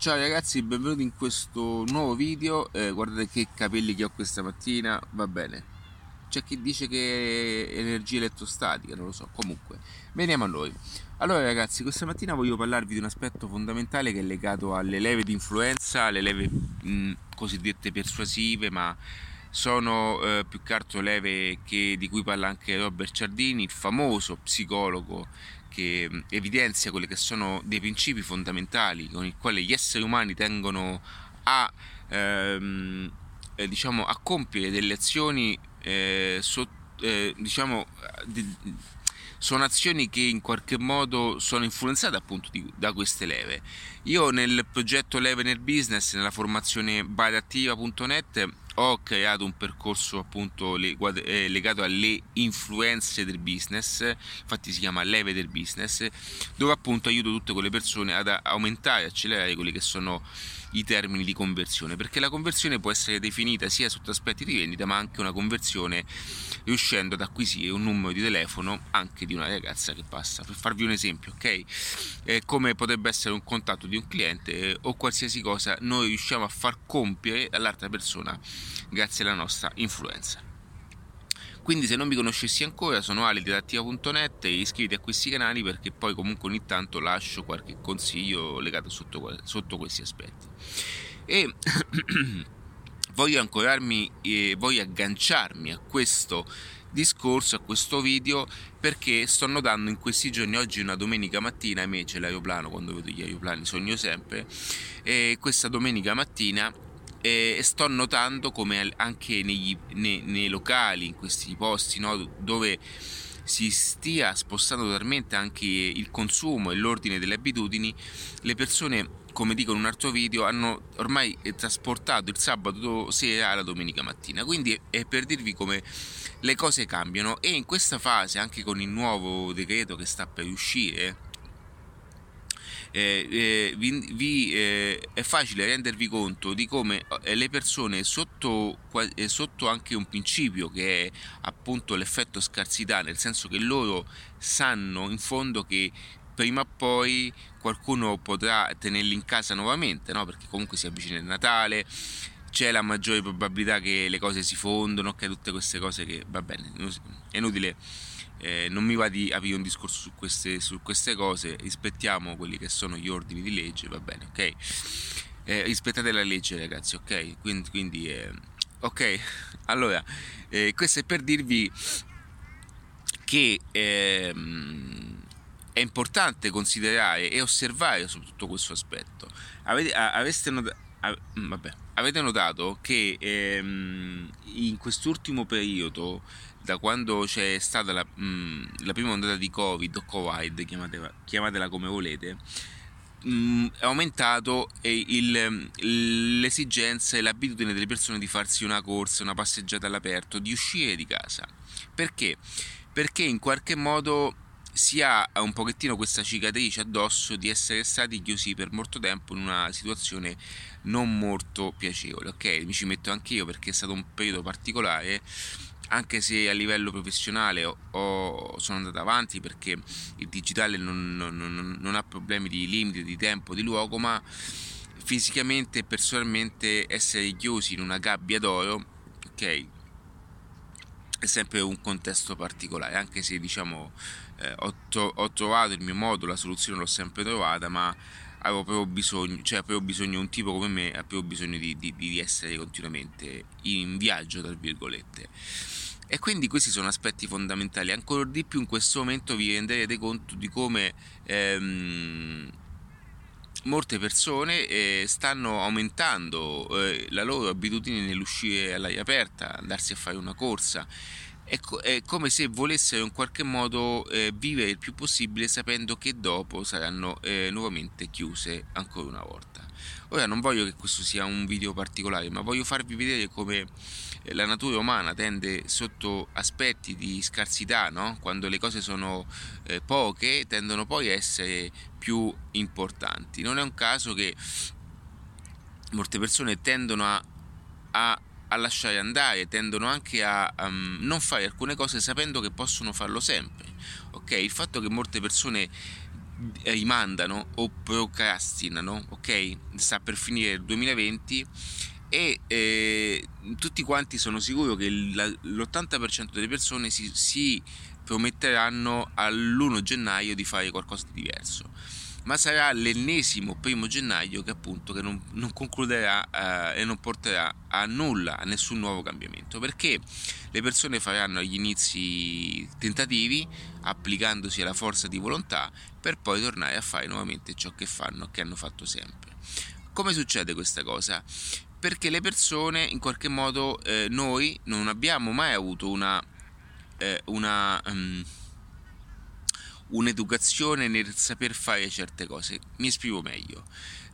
Ciao ragazzi, benvenuti in questo nuovo video. Eh, guardate che capelli che ho questa mattina, va bene. C'è chi dice che è energia elettrostatica, non lo so. Comunque, veniamo a noi. Allora ragazzi, questa mattina voglio parlarvi di un aspetto fondamentale che è legato alle leve di influenza, alle leve mh, cosiddette persuasive, ma sono eh, più che altro leve che, di cui parla anche Robert Ciardini, il famoso psicologo che mm, evidenzia quelli che sono dei principi fondamentali con i quali gli esseri umani tengono a, ehm, eh, diciamo, a compiere delle azioni eh, so, eh, diciamo, di, sono azioni che in qualche modo sono influenzate appunto di, da queste leve. Io nel progetto Leve nel Business, nella formazione badattiva.net ho creato un percorso appunto eh, legato alle influenze del business, infatti si chiama leve del business, dove appunto aiuto tutte quelle persone ad aumentare, accelerare quelli che sono i termini di conversione, perché la conversione può essere definita sia sotto aspetti di vendita, ma anche una conversione riuscendo ad acquisire un numero di telefono anche di una ragazza che passa. Per farvi un esempio, ok? Eh, come potrebbe essere un contatto di un cliente eh, o qualsiasi cosa, noi riusciamo a far compiere all'altra persona grazie alla nostra influenza. Quindi se non mi conoscessi ancora sono Ali di adattiva.net e iscriviti a questi canali perché poi comunque ogni tanto lascio qualche consiglio legato sotto, sotto questi aspetti. E voglio ancorarmi e voglio agganciarmi a questo discorso, a questo video perché sto notando in questi giorni, oggi una domenica mattina, a me c'è l'aeroplano, quando vedo gli aeroplani sogno sempre, e questa domenica mattina e sto notando come anche negli, nei, nei, locali, in questi posti no, dove si stia spostando totalmente anche il consumo e l'ordine delle abitudini, le persone, come dico in un altro video, hanno ormai trasportato il sabato sera alla domenica mattina. Quindi è per dirvi come le cose cambiano e in questa fase, anche con il nuovo decreto che sta per uscire, eh, eh, vi, vi, eh, è facile rendervi conto di come eh, le persone sotto, eh, sotto anche un principio che è appunto l'effetto scarsità, nel senso che loro sanno in fondo che prima o poi qualcuno potrà tenerli in casa nuovamente, no? perché comunque si avvicina il Natale, c'è la maggiore probabilità che le cose si fondono, che tutte queste cose che va bene, è inutile eh, non mi va di aprire un discorso su queste, su queste, cose, rispettiamo quelli che sono gli ordini di legge, va bene, ok? Eh, rispettate la legge ragazzi, ok? Quindi, quindi eh, ok, allora, eh, questo è per dirvi che ehm, è importante considerare e osservare soprattutto questo aspetto. Avete, aveste notato, vabbè, avete notato che ehm, in quest'ultimo periodo da quando c'è stata la, mh, mm, la prima ondata di Covid o Covid, chiamatela, chiamatela come volete, mh, mm, è aumentato il, l'esigenza e l'abitudine delle persone di farsi una corsa, una passeggiata all'aperto, di uscire di casa. Perché? Perché in qualche modo si ha un pochettino questa cicatrice addosso di essere stati chiusi per molto tempo in una situazione non molto piacevole, ok? Mi ci metto anche io perché è stato un periodo particolare anche se a livello professionale ho, ho, sono andato avanti perché il digitale non, non, non, ha problemi di limiti, di tempo, di luogo, ma fisicamente e personalmente essere chiusi in una gabbia d'oro, ok, è sempre un contesto particolare, anche se diciamo eh, ho, to- ho, trovato il mio modo, la soluzione l'ho sempre trovata, ma avevo proprio bisogno, cioè avevo bisogno, un tipo come me ha proprio bisogno di, di, di essere continuamente in viaggio, tra virgolette. E quindi questi sono aspetti fondamentali. Ancora di più in questo momento vi renderete conto di come ehm, molte persone eh, stanno aumentando eh, la loro abitudine nell'uscire all'aria aperta, andarsi a fare una corsa. È, co- è come se volessero in qualche modo eh, vivere il più possibile sapendo che dopo saranno eh, nuovamente chiuse ancora una volta. Ora non voglio che questo sia un video particolare, ma voglio farvi vedere come eh, la natura umana tende sotto aspetti di scarsità, no? quando le cose sono eh, poche, tendono poi a essere più importanti. Non è un caso che molte persone tendono a, a, a lasciare andare, tendono anche a um, non fare alcune cose sapendo che possono farlo sempre. Okay? Il fatto che molte persone rimandano o procrastinano, ok? Sta per finire il 2020 e eh, tutti quanti sono sicuro che l'80% delle persone si, si prometteranno all'1 gennaio di fare qualcosa di diverso ma sarà l'ennesimo primo gennaio che appunto che non, non concluderà eh, e non porterà a nulla, a nessun nuovo cambiamento, perché le persone faranno agli inizi tentativi, applicandosi alla forza di volontà, per poi tornare a fare nuovamente ciò che fanno, che hanno fatto sempre. Come succede questa cosa? Perché le persone, in qualche modo, eh, noi non abbiamo mai avuto una, eh, una um, un'educazione nel saper fare certe cose. Mi esprimo meglio.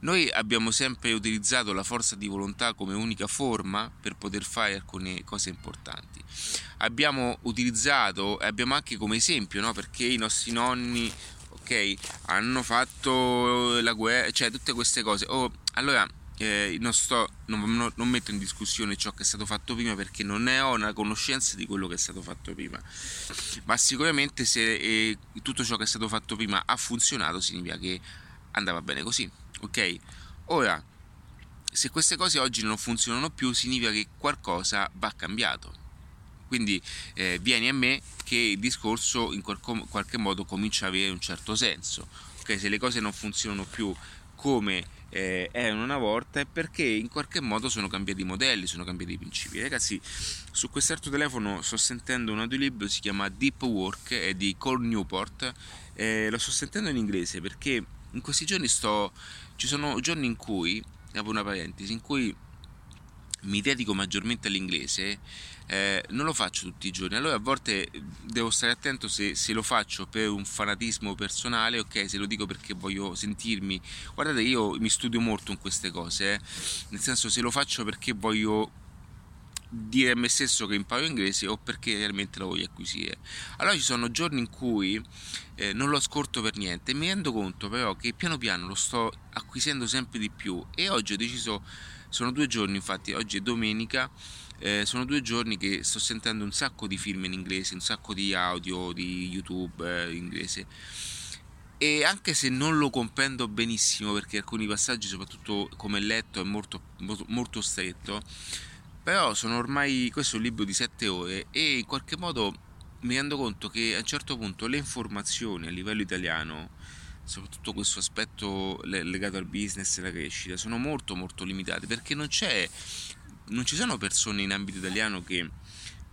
Noi abbiamo sempre utilizzato la forza di volontà come unica forma per poter fare alcune cose importanti. Abbiamo utilizzato abbiamo anche come esempio, no? perché i nostri nonni ok, hanno fatto la guerra, cioè tutte queste cose. Oh, allora eh, non, sto, non, non, metto in discussione ciò che è stato fatto prima perché non ne ho una conoscenza di quello che è stato fatto prima, ma sicuramente se eh, tutto ciò che è stato fatto prima ha funzionato significa che andava bene così, ok? Ora, se queste cose oggi non funzionano più significa che qualcosa va cambiato. Quindi eh, vieni a me che il discorso in qualche modo comincia a avere un certo senso. Okay? Se le cose non funzionano più come eh, erano una volta è perché in qualche modo sono cambiati i modelli, sono cambiati i principi. Ragazzi, su quest'altro telefono sto sentendo un audiolibro, si chiama Deep Work, è di Cole Newport, eh, lo sto sentendo in inglese perché in questi giorni sto... ci sono giorni in cui, apro una parentesi, in cui mi dedico maggiormente all'inglese eh, non lo faccio tutti i giorni, allora a volte devo stare attento se, se, lo faccio per un fanatismo personale, ok, se lo dico perché voglio sentirmi, guardate io mi studio molto in queste cose, eh? nel senso se lo faccio perché voglio dire a me stesso che imparo inglese o perché realmente lo voglio acquisire. Allora ci sono giorni in cui eh, non lo ascolto per niente e mi rendo conto però che piano piano lo sto acquisendo sempre di più e oggi ho deciso, sono due giorni infatti, oggi è domenica, eh, sono due giorni che sto sentendo un sacco di film in inglese, un sacco di audio di YouTube eh, inglese. E anche se non lo comprendo benissimo perché alcuni passaggi soprattutto come letto è molto, molto, molto stretto però sono ormai questo è un libro di 7 ore e in qualche modo mi rendo conto che a un certo punto le informazioni a livello italiano soprattutto questo aspetto legato al business e alla crescita sono molto molto limitate perché non c'è non ci sono persone in ambito italiano che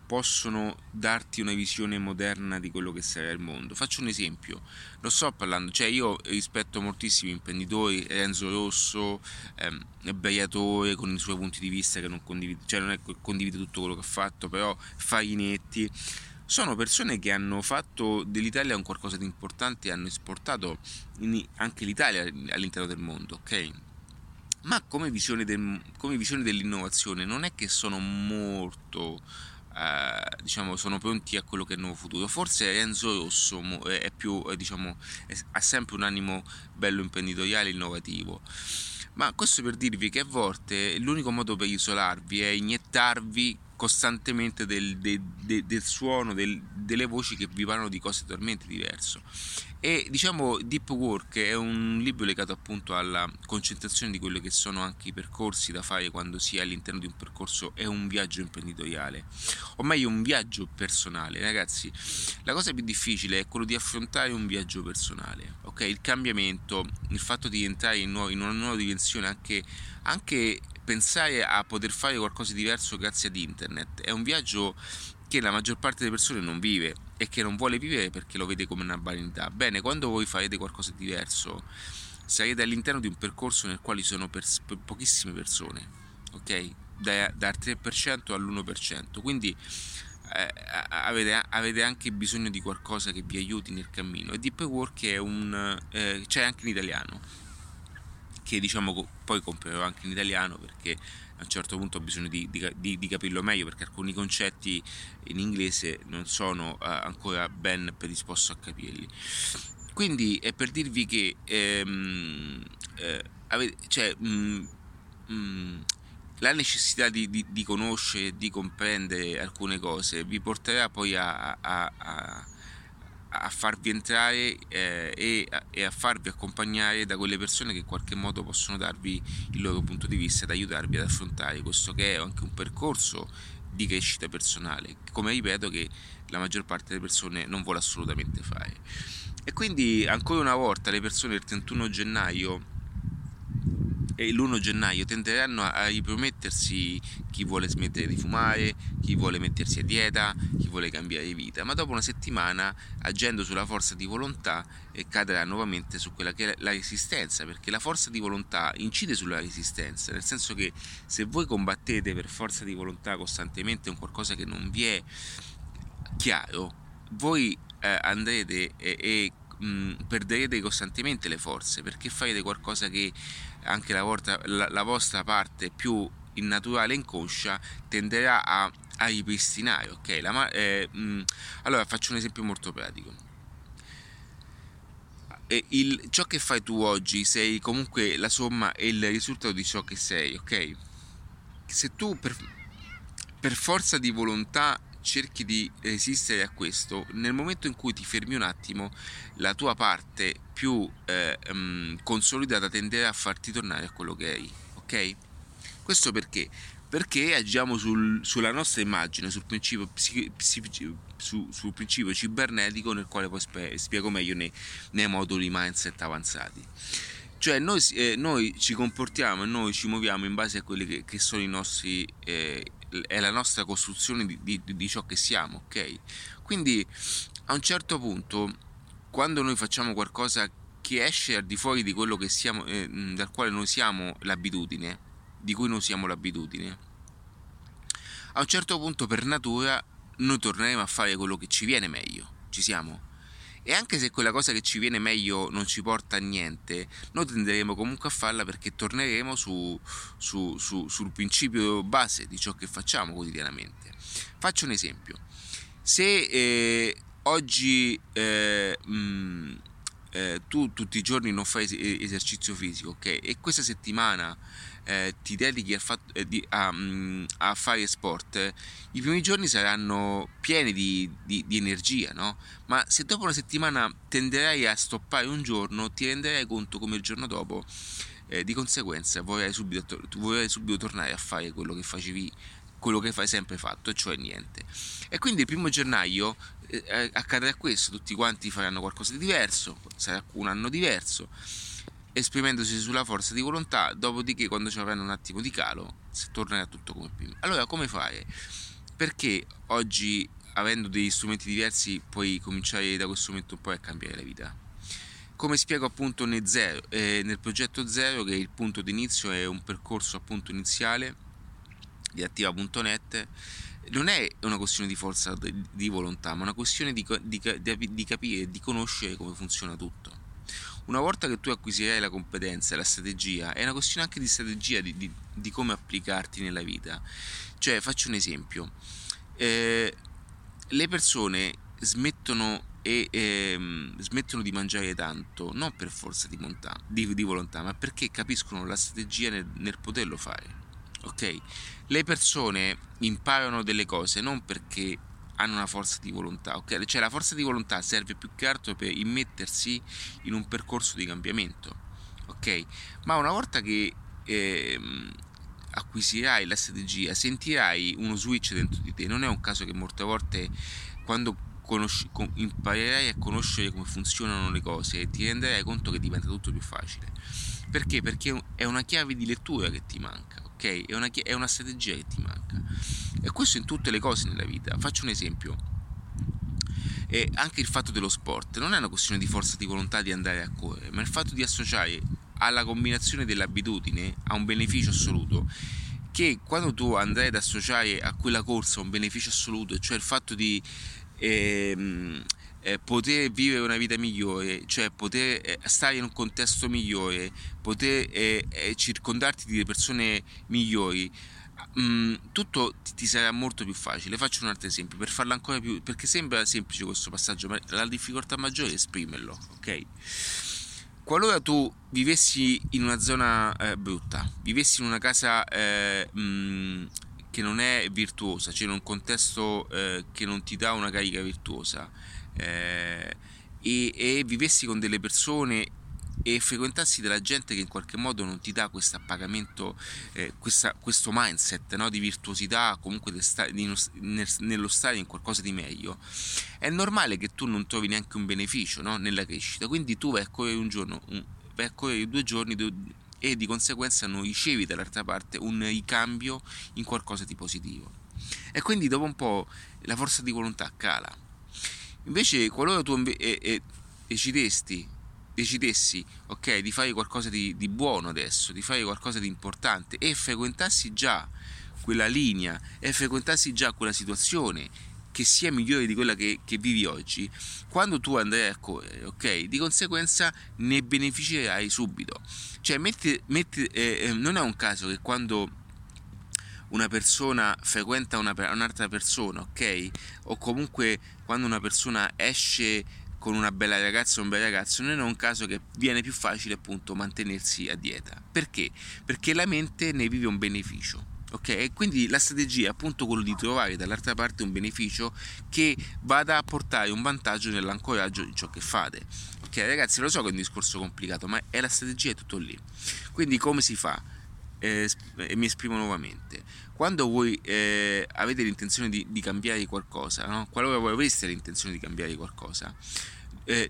possono darti una visione moderna di quello che sarà il mondo. Faccio un esempio, lo sto parlando, cioè io rispetto moltissimi imprenditori, Renzo Rosso, ehm, Beiatore con i suoi punti di vista che non condivido, cioè non è che condivido tutto quello che ha fatto, però Farinetti, sono persone che hanno fatto dell'Italia un qualcosa di importante e hanno esportato anche l'Italia all'interno del mondo, ok? Ma come visione, del, come visione dell'innovazione non è che sono molto eh, diciamo sono pronti a quello che è il nuovo futuro. Forse Enzo Rosso è più diciamo è, ha sempre un animo bello imprenditoriale innovativo. Ma questo per dirvi che a volte l'unico modo per isolarvi è iniettarvi costantemente del, del, del, del suono, delle voci che vi parlano di cose totalmente diverse. E diciamo Deep Work è un libro legato appunto alla concentrazione di quelli che sono anche i percorsi da fare quando si è all'interno di un percorso è un viaggio imprenditoriale, o meglio un viaggio personale. Ragazzi, la cosa più difficile è quello di affrontare un viaggio personale, ok? Il cambiamento, il fatto di entrare in, nuovo, in una nuova dimensione, anche, anche pensare a poter fare qualcosa di diverso grazie ad internet è un viaggio che la maggior parte delle persone non vive e che non vuole vivere perché lo vede come una banalità. Bene, quando voi farete qualcosa di diverso, sarete all'interno di un percorso nel quale sono pers- pochissime persone, ok? Da, dal 3% all'1%. Quindi eh, avete, avete, anche bisogno di qualcosa che vi aiuti nel cammino. E Deep Work è un, eh, c'è anche in italiano che diciamo poi comprerò anche in italiano perché a un certo punto ho bisogno di, di, di capirlo meglio perché alcuni concetti in inglese non sono uh, ancora ben predisposto a capirli. Quindi è per dirvi che ehm, eh, avete, cioè, mm, mm, la necessità di, di, di conoscere, di comprendere alcune cose vi porterà poi a, a, a a farvi entrare eh, e, a, e, a, farvi accompagnare da quelle persone che in qualche modo possono darvi il loro punto di vista ed aiutarvi ad affrontare questo che è anche un percorso di crescita personale, come ripeto che la maggior parte delle persone non vuole assolutamente fare. E quindi ancora una volta le persone il 31 gennaio e l'1 gennaio tenderanno a ripromettersi chi vuole smettere di fumare, chi vuole mettersi a dieta, chi vuole cambiare vita, ma dopo una settimana agendo sulla forza di volontà cadrà nuovamente su quella che è la resistenza, perché la forza di volontà incide sulla resistenza, nel senso che se voi combattete per forza di volontà costantemente un qualcosa che non vi è chiaro, voi eh, andrete e, e mh, perderete costantemente le forze perché farete qualcosa che anche la, volta, la, la vostra parte più innaturale e inconscia tenderà a, a ripristinare. Ok, la, eh, mh, allora faccio un esempio molto pratico. Il, ciò che fai tu oggi sei comunque la somma e il risultato di ciò che sei, ok? Se tu per, per forza di volontà cerchi di resistere a questo, nel momento in cui ti fermi un attimo, la tua parte più eh, um, consolidata tenderà a farti tornare a quello che eri, ok? Questo perché? Perché agiamo sul, sulla nostra immagine, sul principio, psichi, psichi, su, sul principio cibernetico nel quale poi spiego meglio nei, nei moduli mindset avanzati. Cioè noi, eh, noi, ci comportiamo e noi ci muoviamo in base a quelli che, che sono i nostri eh, è la nostra costruzione di, di, di ciò che siamo, ok? Quindi a un certo punto, quando noi facciamo qualcosa che esce al di fuori di quello che siamo, eh, dal quale noi siamo l'abitudine, di cui noi siamo l'abitudine, a un certo punto per natura noi torneremo a fare quello che ci viene meglio, ci siamo? E anche se quella cosa che ci viene meglio non ci porta a niente, noi tenderemo comunque a farla perché torneremo su, su, su, sul principio base di ciò che facciamo quotidianamente. Faccio un esempio. Se eh, oggi eh, mh, mm, eh, tu tutti i giorni non fai esercizio fisico, ok? E questa settimana eh, ti dedichi a, fatto, eh, di, a, mm, a, fare sport, i primi giorni saranno pieni di, di, di, energia, no? Ma se dopo una settimana tenderai a stoppare un giorno, ti renderai conto come il giorno dopo, eh, di conseguenza, vorrai subito, vorrai subito tornare a fare quello che facevi quello che fai sempre fatto, e cioè niente. E quindi il primo gennaio eh, eh, accadrà questo, tutti quanti faranno qualcosa di diverso, sarà un anno diverso esprimendosi sulla forza di volontà, dopodiché quando ci avranno un attimo di calo, tornerà tutto come prima. Allora come fare? Perché oggi, avendo degli strumenti diversi, puoi cominciare da questo momento un po' a cambiare la vita? Come spiego appunto nel, zero, eh, nel progetto Zero, che il punto d'inizio, è un percorso appunto iniziale di attiva.net, non è una questione di forza di volontà, ma una questione di, di, di capire e di conoscere come funziona tutto una volta che tu acquisirai la competenza e la strategia, è una questione anche di strategia, di, di, di come applicarti nella vita. Cioè, faccio un esempio. Eh, le persone smettono, e, eh, smettono di mangiare tanto, non per forza di, monta- di, di volontà, ma perché capiscono la strategia nel, nel poterlo fare. Ok? Le persone imparano delle cose non perché hanno una forza di volontà, ok? Cioè la forza di volontà serve più che altro per immettersi in un percorso di cambiamento, ok? Ma una volta che eh, acquisirai la strategia, sentirai uno switch dentro di te. Non è un caso che molte volte quando conosci, imparerai a conoscere come funzionano le cose ti renderai conto che diventa tutto più facile. Perché? Perché è una chiave di lettura che ti manca ok? È una, è una strategia che ti manca. E questo in tutte le cose nella vita. Faccio un esempio. E anche il fatto dello sport non è una questione di forza di volontà di andare a correre, ma il fatto di associare alla combinazione dell'abitudine a un beneficio assoluto che quando tu andrai ad associare a quella corsa un beneficio assoluto, cioè il fatto di ehm, eh, poter vivere una vita migliore, cioè poter eh, stare in un contesto migliore, poter eh, eh circondarti di persone migliori, mh, mm, tutto ti, ti, sarà molto più facile. Faccio un altro esempio per farlo ancora più, perché sembra semplice questo passaggio, ma la difficoltà maggiore è esprimerlo, ok? Qualora tu vivessi in una zona eh, brutta, vivessi in una casa mh, mm, che non è virtuosa, cioè in un contesto che non ti dà una carica virtuosa, eh, e, e vivessi con delle persone e frequentassi della gente che in qualche modo non ti dà questo appagamento, eh, questo mindset no? di virtuosità, comunque di sta, di, nel, nello stare in qualcosa di meglio, è normale che tu non trovi neanche un beneficio no? nella crescita. Quindi tu vai a correre un giorno, un, vai a correre due giorni e di conseguenza non ricevi dall'altra parte un ricambio in qualcosa di positivo. E quindi dopo un po' la forza di volontà cala. Invece, qualora tu inve- e, e, decidesti decidessi ok di fare qualcosa di, di, buono adesso di fare qualcosa di importante e frequentassi già quella linea e frequentassi già quella situazione che sia migliore di quella che, che vivi oggi quando tu andrai a correre ok di conseguenza ne beneficerai subito. Cioè metti, metti, eh, eh non è un caso che quando una persona frequenta una, un'altra persona ok o comunque quando una persona esce con una bella ragazza o un bel ragazzo, non è un caso che viene più facile appunto mantenersi a dieta. Perché? Perché la mente ne vive un beneficio. Ok? Quindi la strategia è appunto quello di trovare dall'altra parte un beneficio che vada a portare un vantaggio nell'ancoraggio di ciò che fate. Ok, ragazzi, lo so che è un discorso complicato, ma è la strategia è tutto lì. Quindi come si fa? Eh, e mi esprimo nuovamente. Quando voi eh, avete l'intenzione di, di cambiare qualcosa, no? qualora voi aveste l'intenzione di cambiare qualcosa, eh,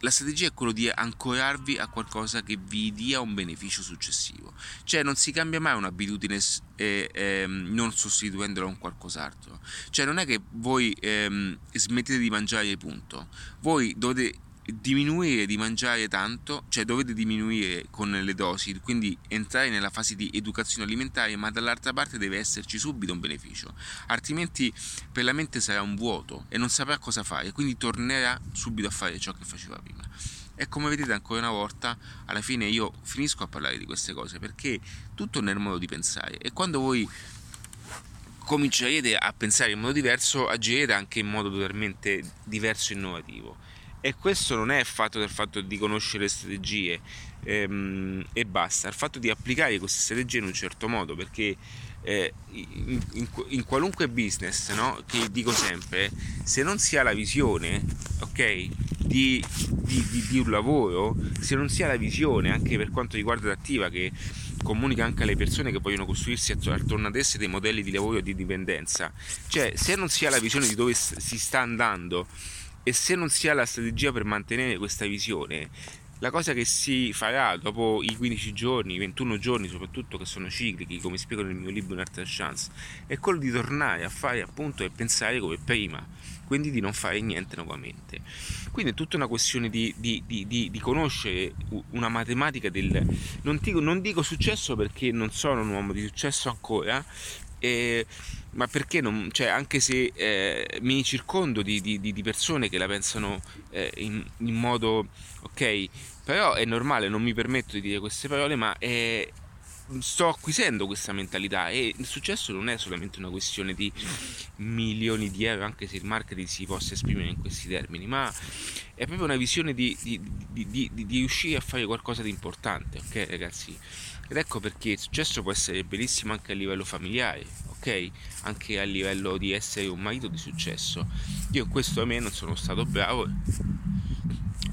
la strategia è quella di ancorarvi a qualcosa che vi dia un beneficio successivo. Cioè non si cambia mai un'abitudine eh, eh, non sostituendola con qualcos'altro. Cioè non è che voi ehm, smettete di mangiare punto. Voi dovete diminuire di mangiare tanto, cioè dovete diminuire con le dosi, quindi entrare nella fase di educazione alimentare, ma dall'altra parte deve esserci subito un beneficio, altrimenti per la mente sarà un vuoto e non saprà cosa fare, quindi tornerà subito a fare ciò che faceva prima. E come vedete ancora una volta, alla fine io finisco a parlare di queste cose perché tutto nel modo di pensare e quando voi comincerete a pensare in modo diverso, agirete anche in modo totalmente diverso e innovativo e questo non è fatto del fatto di conoscere strategie ehm, e basta, il fatto di applicare queste strategie in un certo modo, perché eh, in, in, in, qualunque business, no? che dico sempre, se non si ha la visione, ok, di, di, di, di un lavoro, se non si ha la visione anche per quanto riguarda l'attiva che comunica anche alle persone che vogliono costruirsi attorno ad esse dei modelli di lavoro e di dipendenza, cioè se non si ha la visione di dove si sta andando, e se non si ha la strategia per mantenere questa visione, la cosa che si farà dopo i 15 giorni, i 21 giorni soprattutto che sono ciclici, come spiego nel mio libro Un'altra chance, è quello di tornare a fare appunto e pensare come prima, quindi di non fare niente nuovamente. Quindi è tutta una questione di, di, di, di conoscere una matematica del... Non dico, non dico successo perché non sono un uomo di successo ancora, eh, ma perché non, cioè, anche se eh, mi circondo di, di, di, persone che la pensano eh, in, in, modo ok, però è normale, non mi permetto di dire queste parole, ma è, sto acquisendo questa mentalità e il successo non è solamente una questione di milioni di euro, anche se il marketing si possa esprimere in questi termini, ma è proprio una visione di, di, di, di riuscire a fare qualcosa di importante, ok ragazzi? Ed ecco perché il successo può essere bellissimo anche a livello familiare, ok? Anche a livello di essere un marito di successo. Io in questo a me non sono stato bravo,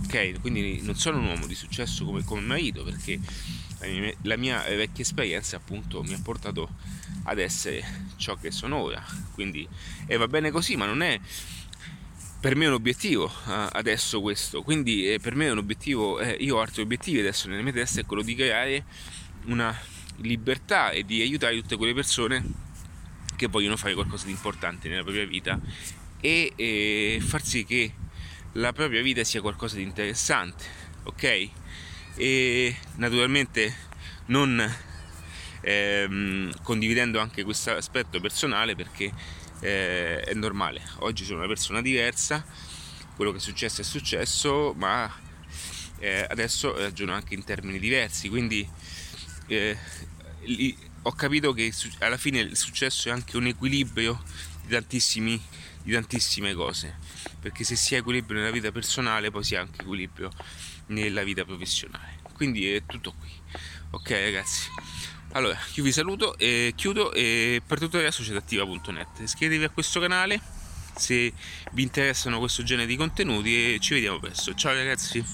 ok? Quindi non sono un uomo di successo come, come marito perché la mia, la mia vecchia esperienza appunto mi ha portato ad essere ciò che sono ora. Quindi e va bene così, ma non è per me un obiettivo adesso questo, quindi eh, per me è un obiettivo, eh, io ho altri obiettivi adesso nella mia testa è quello di creare una libertà e di aiutare tutte quelle persone che vogliono fare qualcosa di importante nella propria vita e, e far sì che la propria vita sia qualcosa di interessante, ok? E naturalmente non ehm, condividendo anche questo aspetto personale perché eh, è normale, oggi sono una persona diversa, quello che è successo è successo, ma eh, adesso ragiono anche in termini diversi, quindi eh, li, ho capito che alla fine il successo è anche un equilibrio di, di tantissime cose, perché se si ha equilibrio nella vita personale poi si ha anche equilibrio nella vita professionale. Quindi è tutto qui. Ok ragazzi. Allora, io vi saluto e chiudo e per tutorial societattiva.net. Iscrivetevi a questo canale se vi interessano questo genere di contenuti e ci vediamo presto ciao ragazzi